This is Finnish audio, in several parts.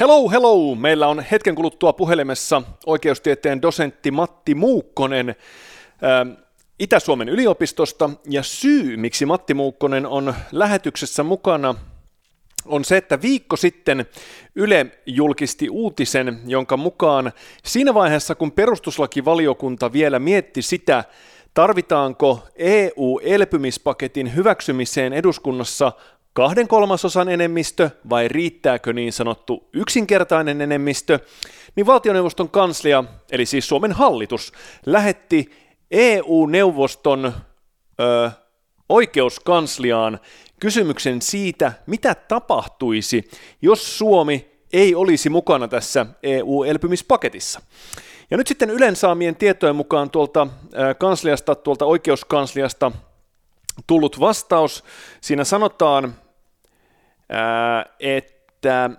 Hello, hello! Meillä on hetken kuluttua puhelimessa oikeustieteen dosentti Matti Muukkonen ää, Itä-Suomen yliopistosta. Ja syy, miksi Matti Muukkonen on lähetyksessä mukana, on se, että viikko sitten Yle julkisti uutisen, jonka mukaan siinä vaiheessa, kun perustuslakivaliokunta vielä mietti sitä, tarvitaanko EU-elpymispaketin hyväksymiseen eduskunnassa kahden kolmasosan enemmistö vai riittääkö niin sanottu yksinkertainen enemmistö, niin valtioneuvoston kanslia, eli siis Suomen hallitus, lähetti EU-neuvoston ö, oikeuskansliaan kysymyksen siitä, mitä tapahtuisi, jos Suomi ei olisi mukana tässä EU-elpymispaketissa. Ja nyt sitten Ylen saamien tietojen mukaan tuolta kansliasta, tuolta oikeuskansliasta tullut vastaus. Siinä sanotaan, että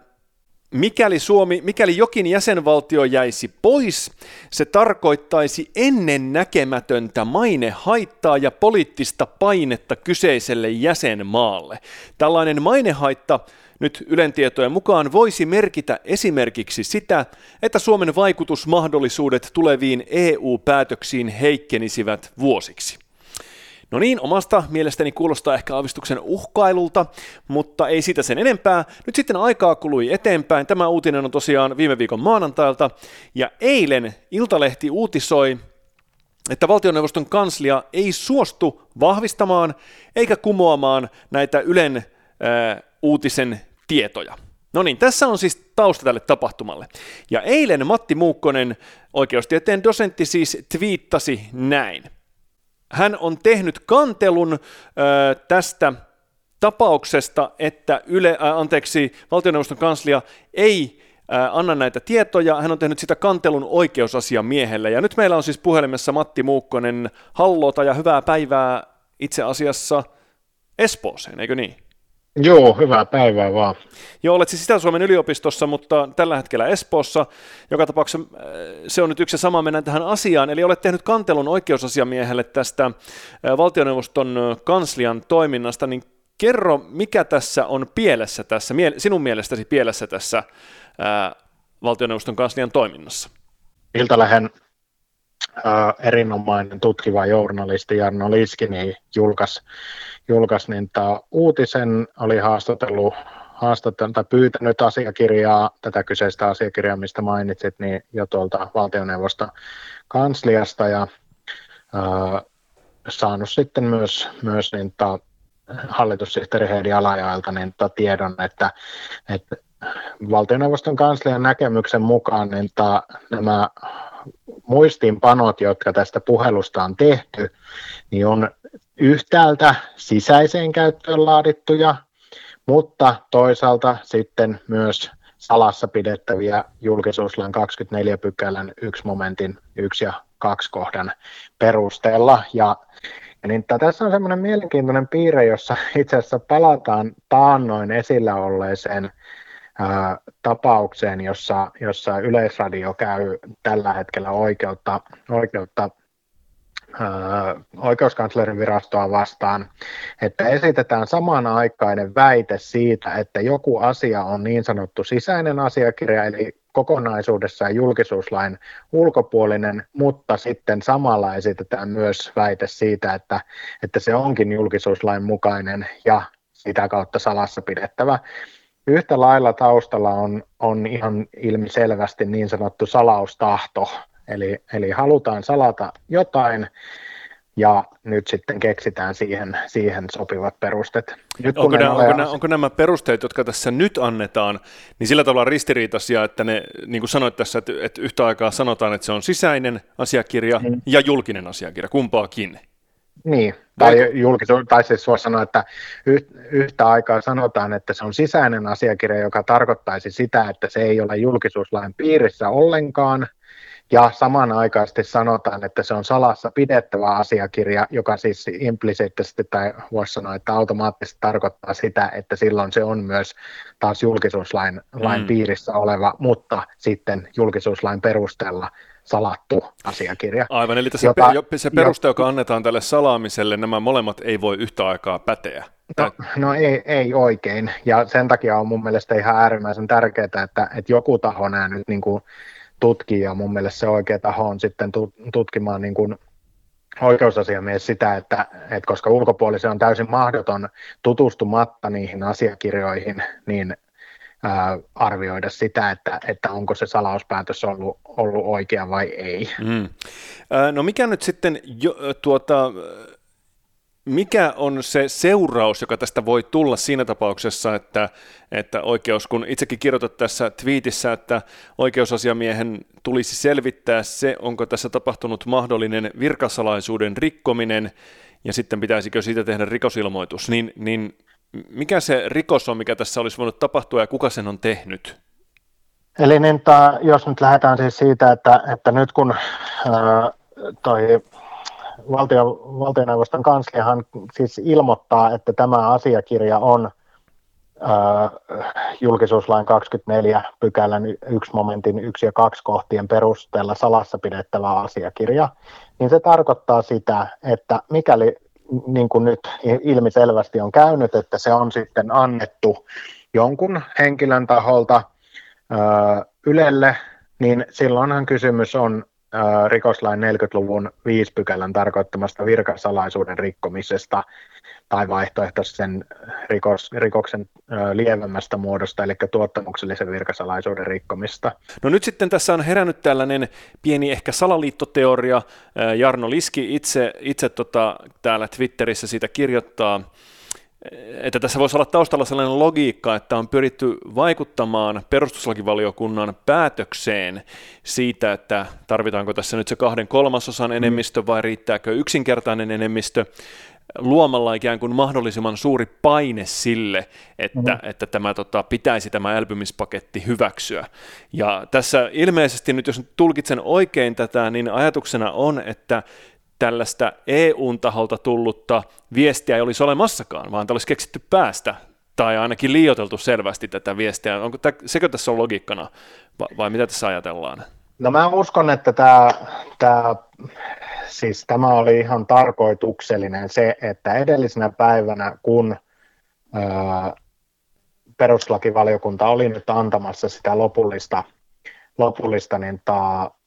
mikäli, Suomi, mikäli jokin jäsenvaltio jäisi pois, se tarkoittaisi ennen näkemätöntä mainehaittaa ja poliittista painetta kyseiselle jäsenmaalle. Tällainen mainehaitta nyt Ylen tietojen mukaan voisi merkitä esimerkiksi sitä, että Suomen vaikutusmahdollisuudet tuleviin EU-päätöksiin heikkenisivät vuosiksi. No niin, omasta mielestäni kuulostaa ehkä aavistuksen uhkailulta, mutta ei siitä sen enempää. Nyt sitten aikaa kului eteenpäin. Tämä uutinen on tosiaan viime viikon maanantailta, ja eilen Iltalehti uutisoi, että valtioneuvoston kanslia ei suostu vahvistamaan eikä kumoamaan näitä Ylen ää, uutisen tietoja. No niin, tässä on siis tausta tälle tapahtumalle. Ja eilen Matti Muukkonen, oikeustieteen dosentti, siis twiittasi näin. Hän on tehnyt kantelun ö, tästä tapauksesta, että Yle, äh, anteeksi, valtioneuvoston kanslia ei äh, anna näitä tietoja. Hän on tehnyt sitä kantelun oikeusasiamiehelle. Ja nyt meillä on siis puhelimessa Matti Muukkonen. Hallota ja hyvää päivää itse asiassa Espooseen, eikö niin? Joo, hyvää päivää vaan. Joo, olet siis Itä-Suomen yliopistossa, mutta tällä hetkellä Espoossa. Joka tapauksessa äh, se on nyt yksi ja sama, mennään tähän asiaan. Eli olet tehnyt kantelun oikeusasiamiehelle tästä äh, valtioneuvoston äh, kanslian toiminnasta, niin kerro, mikä tässä on pielessä tässä, sinun mielestäsi pielessä tässä valtioneuvoston kanslian toiminnassa? Iltalehen äh, erinomainen tutkiva journalisti Jarno Liskini julkaisi julkaisi, niin tämä uutisen. Oli haastatellut, haastatellut tai pyytänyt asiakirjaa, tätä kyseistä asiakirjaa, mistä mainitsit, niin jo tuolta valtioneuvoston kansliasta. Ja äh, saanut sitten myös, myös niin ta, hallitussihteeri Heidi Alajailta niin ta, tiedon, että, että valtioneuvoston kanslian näkemyksen mukaan niin ta, nämä muistiinpanot, jotka tästä puhelusta on tehty, niin on yhtäältä sisäiseen käyttöön laadittuja, mutta toisaalta sitten myös salassa pidettäviä julkisuuslain 24 pykälän 1 momentin 1 ja 2 kohdan perusteella. Ja, ja niin tässä on semmoinen mielenkiintoinen piirre, jossa itse asiassa palataan taannoin esillä olleeseen tapaukseen, jossa, jossa Yleisradio käy tällä hetkellä oikeutta, oikeutta oikeuskanslerin virastoa vastaan, että esitetään samanaikainen väite siitä, että joku asia on niin sanottu sisäinen asiakirja, eli kokonaisuudessaan julkisuuslain ulkopuolinen, mutta sitten samalla esitetään myös väite siitä, että, että se onkin julkisuuslain mukainen ja sitä kautta salassa pidettävä. Yhtä lailla taustalla on, on ihan ilmiselvästi niin sanottu salaustahto, Eli, eli halutaan salata jotain ja nyt sitten keksitään siihen, siihen sopivat perusteet. Nyt, onko, nämä, onko, nämä, onko nämä perusteet, jotka tässä nyt annetaan, niin sillä tavalla ristiriitaisia, että ne, niin kuin sanoit tässä, että, että yhtä aikaa sanotaan, että se on sisäinen asiakirja mm. ja julkinen asiakirja, kumpaakin? Niin, tai, julkisu- tai siis voisi sanoa, että yhtä aikaa sanotaan, että se on sisäinen asiakirja, joka tarkoittaisi sitä, että se ei ole julkisuuslain piirissä ollenkaan – ja samanaikaisesti sanotaan, että se on salassa pidettävä asiakirja, joka siis implisiittisesti tai voisi sanoa, että automaattisesti tarkoittaa sitä, että silloin se on myös taas julkisuuslain lain mm. piirissä oleva, mutta sitten julkisuuslain perusteella salattu asiakirja. Aivan, eli tässä jota, pe- se peruste, joka annetaan tälle salaamiselle, nämä molemmat ei voi yhtä aikaa päteä. No, no ei, ei oikein, ja sen takia on mun mielestä ihan äärimmäisen tärkeää, että, että joku taho nämä nyt niin kuin tutkii, ja mun mielestä se oikea taho on sitten tutkimaan niin kuin oikeusasiamies sitä, että, että koska ulkopuolisen on täysin mahdoton tutustumatta niihin asiakirjoihin, niin ää, arvioida sitä, että, että onko se salauspäätös ollut, ollut oikea vai ei. Mm. No mikä nyt sitten jo, tuota, mikä on se seuraus, joka tästä voi tulla siinä tapauksessa, että, että oikeus, kun itsekin kirjoitat tässä twiitissä, että oikeusasiamiehen tulisi selvittää se, onko tässä tapahtunut mahdollinen virkasalaisuuden rikkominen, ja sitten pitäisikö siitä tehdä rikosilmoitus, niin, niin mikä se rikos on, mikä tässä olisi voinut tapahtua, ja kuka sen on tehnyt? Eli niin, ta, jos nyt lähdetään siis siitä, että, että nyt kun ää, toi valtio, valtioneuvoston kansliahan siis ilmoittaa, että tämä asiakirja on äh, julkisuuslain 24 pykälän 1 momentin 1 ja 2 kohtien perusteella salassa pidettävä asiakirja, niin se tarkoittaa sitä, että mikäli niin kuin nyt ilmiselvästi on käynyt, että se on sitten annettu jonkun henkilön taholta ö, Ylelle, niin silloinhan kysymys on rikoslain 40-luvun 5 pykälän tarkoittamasta virkasalaisuuden rikkomisesta tai vaihtoehtoisen rikos, rikoksen lievemmästä muodosta, eli tuottamuksellisen virkasalaisuuden rikkomista. No nyt sitten tässä on herännyt tällainen pieni ehkä salaliittoteoria. Jarno Liski itse, itse tota, täällä Twitterissä siitä kirjoittaa, että tässä voisi olla taustalla sellainen logiikka, että on pyritty vaikuttamaan perustuslakivaliokunnan päätökseen siitä, että tarvitaanko tässä nyt se kahden kolmasosan enemmistö vai riittääkö yksinkertainen enemmistö luomalla ikään kuin mahdollisimman suuri paine sille, että, mm. että tämä tota, pitäisi tämä elpymispaketti hyväksyä. Ja tässä ilmeisesti nyt, jos tulkitsen oikein tätä, niin ajatuksena on, että tällaista EUn taholta tullutta viestiä ei olisi olemassakaan, vaan olisi keksitty päästä tai ainakin liioteltu selvästi tätä viestiä. Onko tämä, sekö tässä on logiikkana vai, vai mitä tässä ajatellaan? No mä uskon, että tämä, tämä, siis tämä oli ihan tarkoituksellinen se, että edellisenä päivänä, kun ää, peruslakivaliokunta oli nyt antamassa sitä lopullista, lopullista niin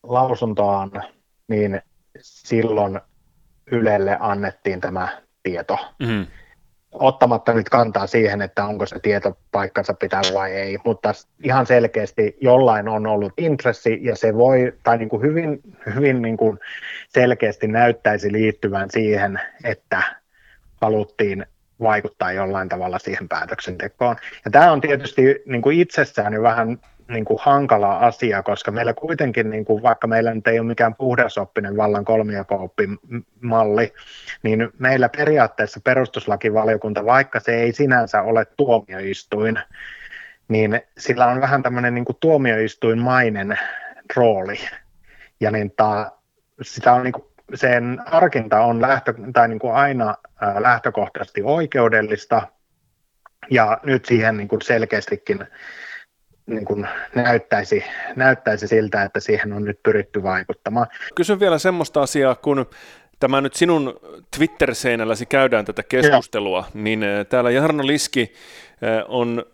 lausuntoaan, niin silloin Ylelle annettiin tämä tieto. Mm. Ottamatta nyt kantaa siihen, että onko se tieto paikkansa pitää vai ei, mutta ihan selkeästi jollain on ollut intressi ja se voi, tai niin kuin hyvin, hyvin niin kuin selkeästi näyttäisi liittyvän siihen, että haluttiin vaikuttaa jollain tavalla siihen päätöksentekoon. Ja tämä on tietysti niin kuin itsessään jo vähän niin kuin hankala asia, koska meillä kuitenkin, niin kuin, vaikka meillä nyt ei ole mikään puhdasoppinen vallan kolmijako-oppimalli, niin meillä periaatteessa perustuslakivaliokunta, vaikka se ei sinänsä ole tuomioistuin, niin sillä on vähän tämmöinen niin kuin tuomioistuinmainen rooli. Ja niin ta, sitä on niin kuin, sen harkinta on lähtö, tai niin kuin aina lähtökohtaisesti oikeudellista, ja nyt siihen niin kuin selkeästikin niin kuin näyttäisi, näyttäisi siltä, että siihen on nyt pyritty vaikuttamaan. Kysyn vielä semmoista asiaa, kun tämä nyt sinun Twitter-seinälläsi käydään tätä keskustelua, Joo. niin eh, täällä Jarno Liski eh, on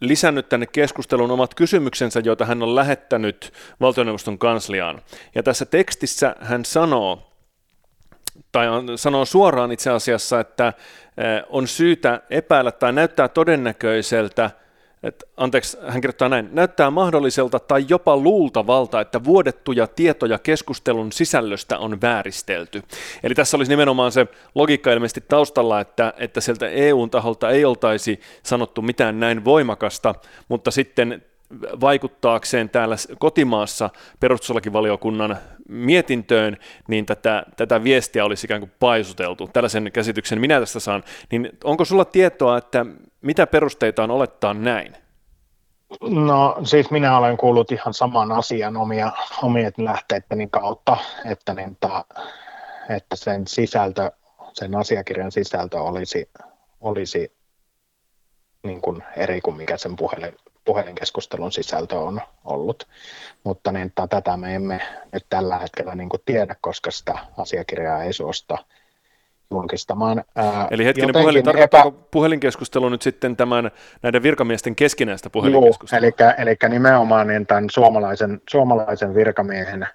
lisännyt tänne keskusteluun omat kysymyksensä, joita hän on lähettänyt valtioneuvoston kansliaan. Ja tässä tekstissä hän sanoo, tai sanoo suoraan itse asiassa, että eh, on syytä epäillä tai näyttää todennäköiseltä, et, anteeksi, hän kirjoittaa näin, näyttää mahdolliselta tai jopa luultavalta, että vuodettuja tietoja keskustelun sisällöstä on vääristelty. Eli tässä olisi nimenomaan se logiikka ilmeisesti taustalla, että, että sieltä EUn taholta ei oltaisi sanottu mitään näin voimakasta, mutta sitten vaikuttaakseen täällä kotimaassa perustuslakivaliokunnan mietintöön, niin tätä, tätä viestiä olisi ikään kuin paisuteltu. Tällaisen käsityksen minä tästä saan. Niin onko sulla tietoa, että mitä perusteita on olettaa näin? No siis minä olen kuullut ihan saman asian omia, omien lähteitteni kautta, että, niin ta, että sen sisältö, sen asiakirjan sisältö olisi, olisi niin kuin eri kuin mikä sen puhelin, puhelinkeskustelun sisältö on ollut. Mutta niin, tätä me emme nyt tällä hetkellä niin kuin tiedä, koska sitä asiakirjaa ei suosta julkistamaan. Eli hetkinen puhelin, tarkoittaako epä... puhelinkeskustelu nyt sitten tämän näiden virkamiesten keskinäistä puhelinkeskustelua? Joo, eli, eli nimenomaan niin tämän suomalaisen, suomalaisen virkamiehen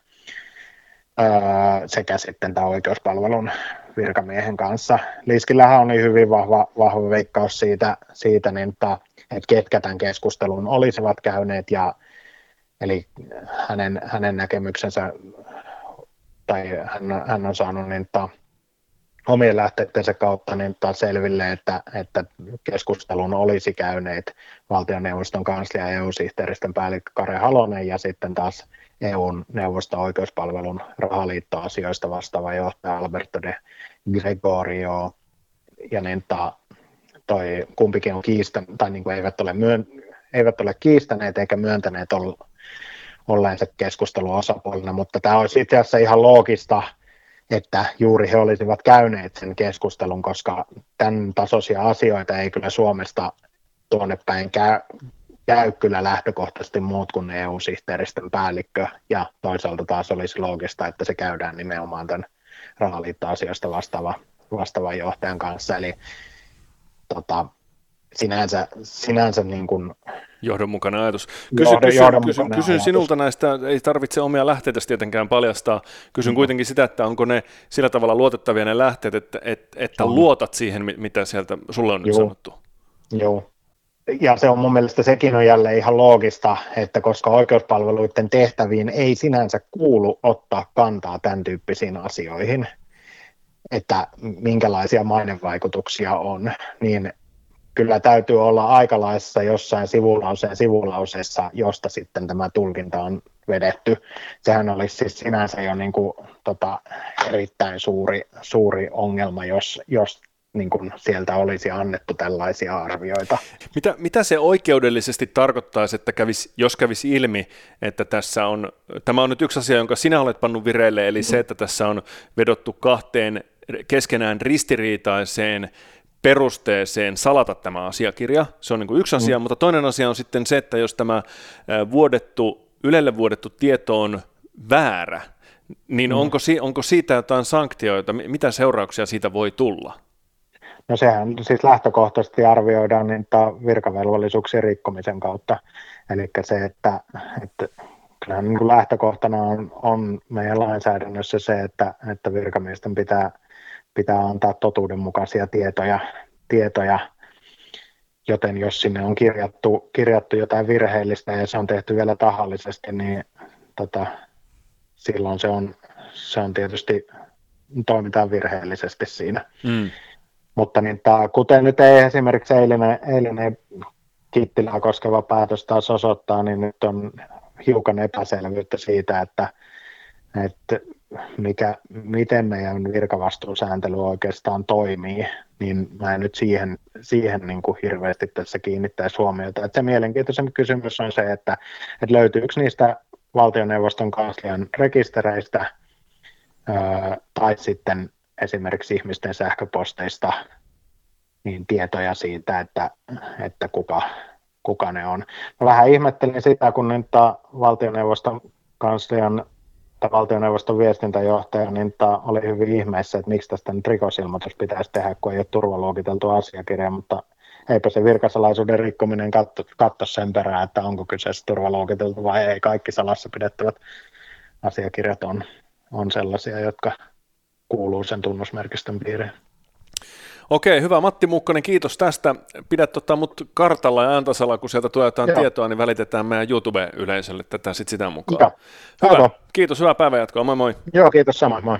sekä sitten tämän oikeuspalvelun virkamiehen kanssa. Liskillähän on niin hyvin vahva, vahva veikkaus siitä, siitä niin, että, että ketkä tämän keskustelun olisivat käyneet ja eli hänen, hänen näkemyksensä tai hän, hän on saanut niin, että omien lähteidensä kautta niin taas selville, että, että keskustelun olisi käyneet valtioneuvoston kanslia EU-sihteeristön päällikkö Kare Halonen ja sitten taas EUn neuvoston oikeuspalvelun rahaliittoasioista vastaava johtaja Alberto de Gregorio ja niin ta, toi kumpikin on kiistänyt, tai niin kuin eivät, ole myön, eivät ole kiistäneet eikä myöntäneet olleensa keskustelun osapuolena, mutta tämä olisi itse asiassa ihan loogista, että juuri he olisivat käyneet sen keskustelun, koska tämän tasoisia asioita ei kyllä Suomesta tuonne päin käy, käy kyllä lähtökohtaisesti muut kuin EU-sihteeristön päällikkö, ja toisaalta taas olisi loogista, että se käydään nimenomaan tämän rahaliittoasioista vastaava, vastaavan johtajan kanssa, eli tota, sinänsä, sinänsä niin kuin Johdonmukainen ajatus. Kysy, Johdon, kysyn, johdonmukainen kysyn, kysyn sinulta näistä, ei tarvitse omia lähteitä tietenkään paljastaa. Kysyn mm. kuitenkin sitä, että onko ne sillä tavalla luotettavia ne lähteet, että, että, että mm. luotat siihen, mitä sieltä sulle on nyt Joo. sanottu. Joo. Ja se on mun mielestä sekin on jälleen ihan loogista, että koska oikeuspalveluiden tehtäviin ei sinänsä kuulu ottaa kantaa tämän tyyppisiin asioihin, että minkälaisia mainevaikutuksia on, niin kyllä täytyy olla aikalaissa jossain sivulauseen sivulauseessa, josta sitten tämä tulkinta on vedetty. Sehän olisi siis sinänsä jo niin kuin, tota, erittäin suuri, suuri ongelma, jos, jos niin kuin sieltä olisi annettu tällaisia arvioita. Mitä, mitä se oikeudellisesti tarkoittaisi, että kävisi, jos kävisi ilmi, että tässä on, tämä on nyt yksi asia, jonka sinä olet pannut vireille, eli se, että tässä on vedottu kahteen keskenään ristiriitaiseen perusteeseen salata tämä asiakirja. Se on niin kuin yksi asia, mm. mutta toinen asia on sitten se, että jos tämä vuodettu, Ylelle vuodettu tieto on väärä, niin mm. onko, onko siitä jotain sanktioita, mitä seurauksia siitä voi tulla? No sehän siis lähtökohtaisesti arvioidaan niin virkavelvollisuuksien rikkomisen kautta. Eli se, että, että kyllähän niin lähtökohtana on, on meidän lainsäädännössä se, että, että virkamiesten pitää – pitää antaa totuudenmukaisia tietoja, tietoja joten jos sinne on kirjattu, kirjattu jotain virheellistä ja se on tehty vielä tahallisesti, niin tota, silloin se on, se on tietysti, toimitaan virheellisesti siinä. Mm. Mutta niin, tää, kuten nyt ei esimerkiksi eilinen, eilinen Kittilää koskeva päätös taas osoittaa, niin nyt on hiukan epäselvyyttä siitä, että, että mikä, miten meidän virkavastuusääntely oikeastaan toimii, niin mä en nyt siihen, siihen niin kuin hirveästi tässä kiinnittäisi huomiota. Että se mielenkiintoisen kysymys on se, että, että löytyykö niistä valtioneuvoston kanslian rekistereistä tai sitten esimerkiksi ihmisten sähköposteista niin tietoja siitä, että, että kuka, kuka ne on. Mä vähän ihmettelin sitä, kun nyt valtioneuvoston kanslian tai valtioneuvoston viestintäjohtaja, niin oli hyvin ihmeessä, että miksi tästä nyt rikosilmoitus pitäisi tehdä, kun ei ole turvaluokiteltu asiakirja, mutta eipä se virkasalaisuuden rikkominen katso, katso sen perään, että onko kyseessä turvaluokiteltu vai ei. Kaikki salassa pidettävät asiakirjat on, on sellaisia, jotka kuuluu sen tunnusmerkistön piiriin. Okei, hyvä. Matti Muukkonen, kiitos tästä. Pidät tota mut kartalla ja ajantasalla, kun sieltä tuetaan Joo. tietoa, niin välitetään meidän YouTube-yleisölle tätä sit sitä mukaan. Joo. Hyvä. Kiitos, hyvää päivänjatkoa. Moi moi. Joo, kiitos samoin. Moi.